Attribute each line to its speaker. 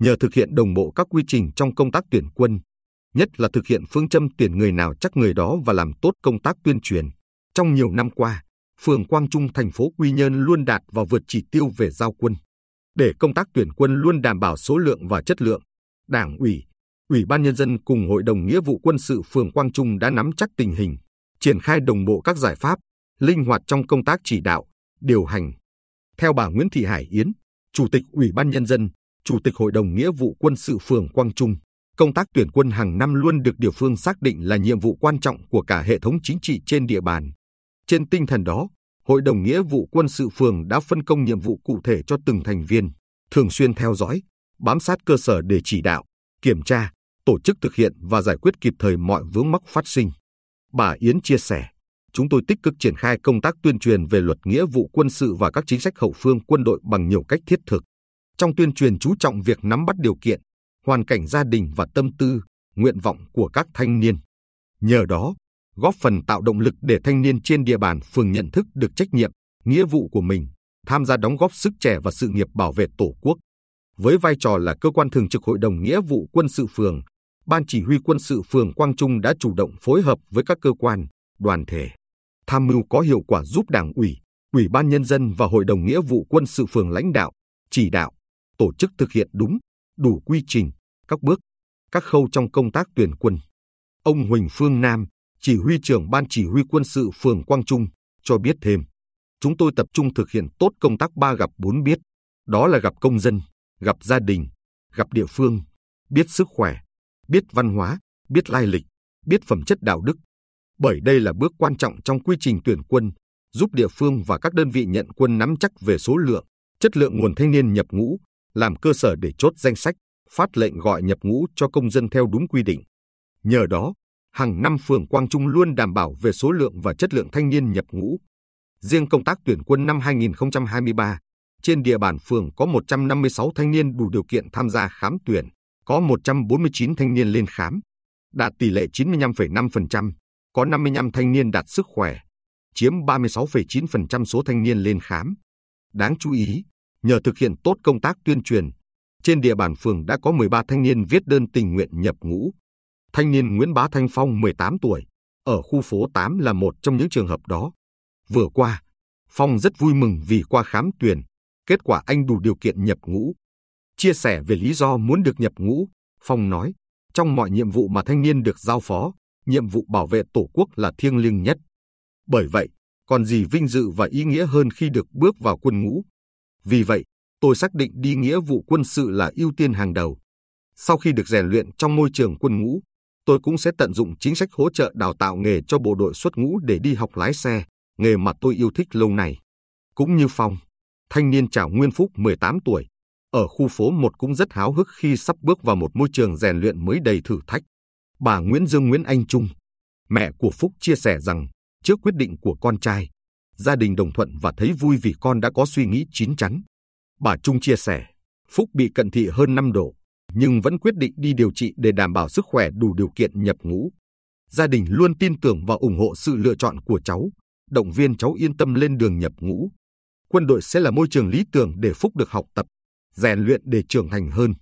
Speaker 1: Nhờ thực hiện đồng bộ các quy trình trong công tác tuyển quân, nhất là thực hiện phương châm tuyển người nào chắc người đó và làm tốt công tác tuyên truyền. Trong nhiều năm qua, phường Quang Trung thành phố Quy Nhơn luôn đạt và vượt chỉ tiêu về giao quân. Để công tác tuyển quân luôn đảm bảo số lượng và chất lượng, Đảng ủy, Ủy ban nhân dân cùng Hội đồng nghĩa vụ quân sự phường Quang Trung đã nắm chắc tình hình, triển khai đồng bộ các giải pháp, linh hoạt trong công tác chỉ đạo, điều hành. Theo bà Nguyễn Thị Hải Yến, Chủ tịch Ủy ban nhân dân, Chủ tịch Hội đồng nghĩa vụ quân sự phường Quang Trung, công tác tuyển quân hàng năm luôn được địa phương xác định là nhiệm vụ quan trọng của cả hệ thống chính trị trên địa bàn. Trên tinh thần đó, Hội đồng nghĩa vụ quân sự phường đã phân công nhiệm vụ cụ thể cho từng thành viên, thường xuyên theo dõi, bám sát cơ sở để chỉ đạo, kiểm tra, tổ chức thực hiện và giải quyết kịp thời mọi vướng mắc phát sinh. Bà Yến chia sẻ, chúng tôi tích cực triển khai công tác tuyên truyền về luật nghĩa vụ quân sự và các chính sách hậu phương quân đội bằng nhiều cách thiết thực. Trong tuyên truyền chú trọng việc nắm bắt điều kiện, hoàn cảnh gia đình và tâm tư, nguyện vọng của các thanh niên. Nhờ đó, góp phần tạo động lực để thanh niên trên địa bàn phường nhận thức được trách nhiệm, nghĩa vụ của mình, tham gia đóng góp sức trẻ và sự nghiệp bảo vệ Tổ quốc. Với vai trò là cơ quan thường trực Hội đồng Nghĩa vụ Quân sự phường, Ban Chỉ huy Quân sự phường Quang Trung đã chủ động phối hợp với các cơ quan, đoàn thể, tham mưu có hiệu quả giúp Đảng ủy, Ủy ban Nhân dân và Hội đồng Nghĩa vụ Quân sự phường lãnh đạo, chỉ đạo, tổ chức thực hiện đúng, đủ quy trình, các bước, các khâu trong công tác tuyển quân. Ông Huỳnh Phương Nam, chỉ huy trưởng Ban Chỉ huy Quân sự phường Quang Trung, cho biết thêm, chúng tôi tập trung thực hiện tốt công tác ba gặp bốn biết, đó là gặp công dân, gặp gia đình, gặp địa phương, biết sức khỏe, biết văn hóa, biết lai lịch, biết phẩm chất đạo đức. Bởi đây là bước quan trọng trong quy trình tuyển quân, giúp địa phương và các đơn vị nhận quân nắm chắc về số lượng, chất lượng nguồn thanh niên nhập ngũ, làm cơ sở để chốt danh sách, phát lệnh gọi nhập ngũ cho công dân theo đúng quy định. Nhờ đó, hàng năm phường Quang Trung luôn đảm bảo về số lượng và chất lượng thanh niên nhập ngũ. Riêng công tác tuyển quân năm 2023, trên địa bàn phường có 156 thanh niên đủ điều kiện tham gia khám tuyển, có 149 thanh niên lên khám, đạt tỷ lệ 95,5%, có 55 thanh niên đạt sức khỏe, chiếm 36,9% số thanh niên lên khám. Đáng chú ý, nhờ thực hiện tốt công tác tuyên truyền, trên địa bàn phường đã có 13 thanh niên viết đơn tình nguyện nhập ngũ. Thanh niên Nguyễn Bá Thanh Phong 18 tuổi, ở khu phố 8 là một trong những trường hợp đó. Vừa qua, Phong rất vui mừng vì qua khám tuyển, kết quả anh đủ điều kiện nhập ngũ. Chia sẻ về lý do muốn được nhập ngũ, Phong nói, trong mọi nhiệm vụ mà thanh niên được giao phó, nhiệm vụ bảo vệ Tổ quốc là thiêng liêng nhất. Bởi vậy, còn gì vinh dự và ý nghĩa hơn khi được bước vào quân ngũ. Vì vậy, tôi xác định đi nghĩa vụ quân sự là ưu tiên hàng đầu. Sau khi được rèn luyện trong môi trường quân ngũ, tôi cũng sẽ tận dụng chính sách hỗ trợ đào tạo nghề cho bộ đội xuất ngũ để đi học lái xe, nghề mà tôi yêu thích lâu nay. Cũng như Phong, thanh niên Trảo Nguyên Phúc 18 tuổi, ở khu phố 1 cũng rất háo hức khi sắp bước vào một môi trường rèn luyện mới đầy thử thách. Bà Nguyễn Dương Nguyễn Anh Trung, mẹ của Phúc chia sẻ rằng, trước quyết định của con trai, gia đình đồng thuận và thấy vui vì con đã có suy nghĩ chín chắn. Bà Trung chia sẻ, Phúc bị cận thị hơn 5 độ, nhưng vẫn quyết định đi điều trị để đảm bảo sức khỏe đủ điều kiện nhập ngũ. Gia đình luôn tin tưởng và ủng hộ sự lựa chọn của cháu, động viên cháu yên tâm lên đường nhập ngũ. Quân đội sẽ là môi trường lý tưởng để Phúc được học tập, rèn luyện để trưởng thành hơn.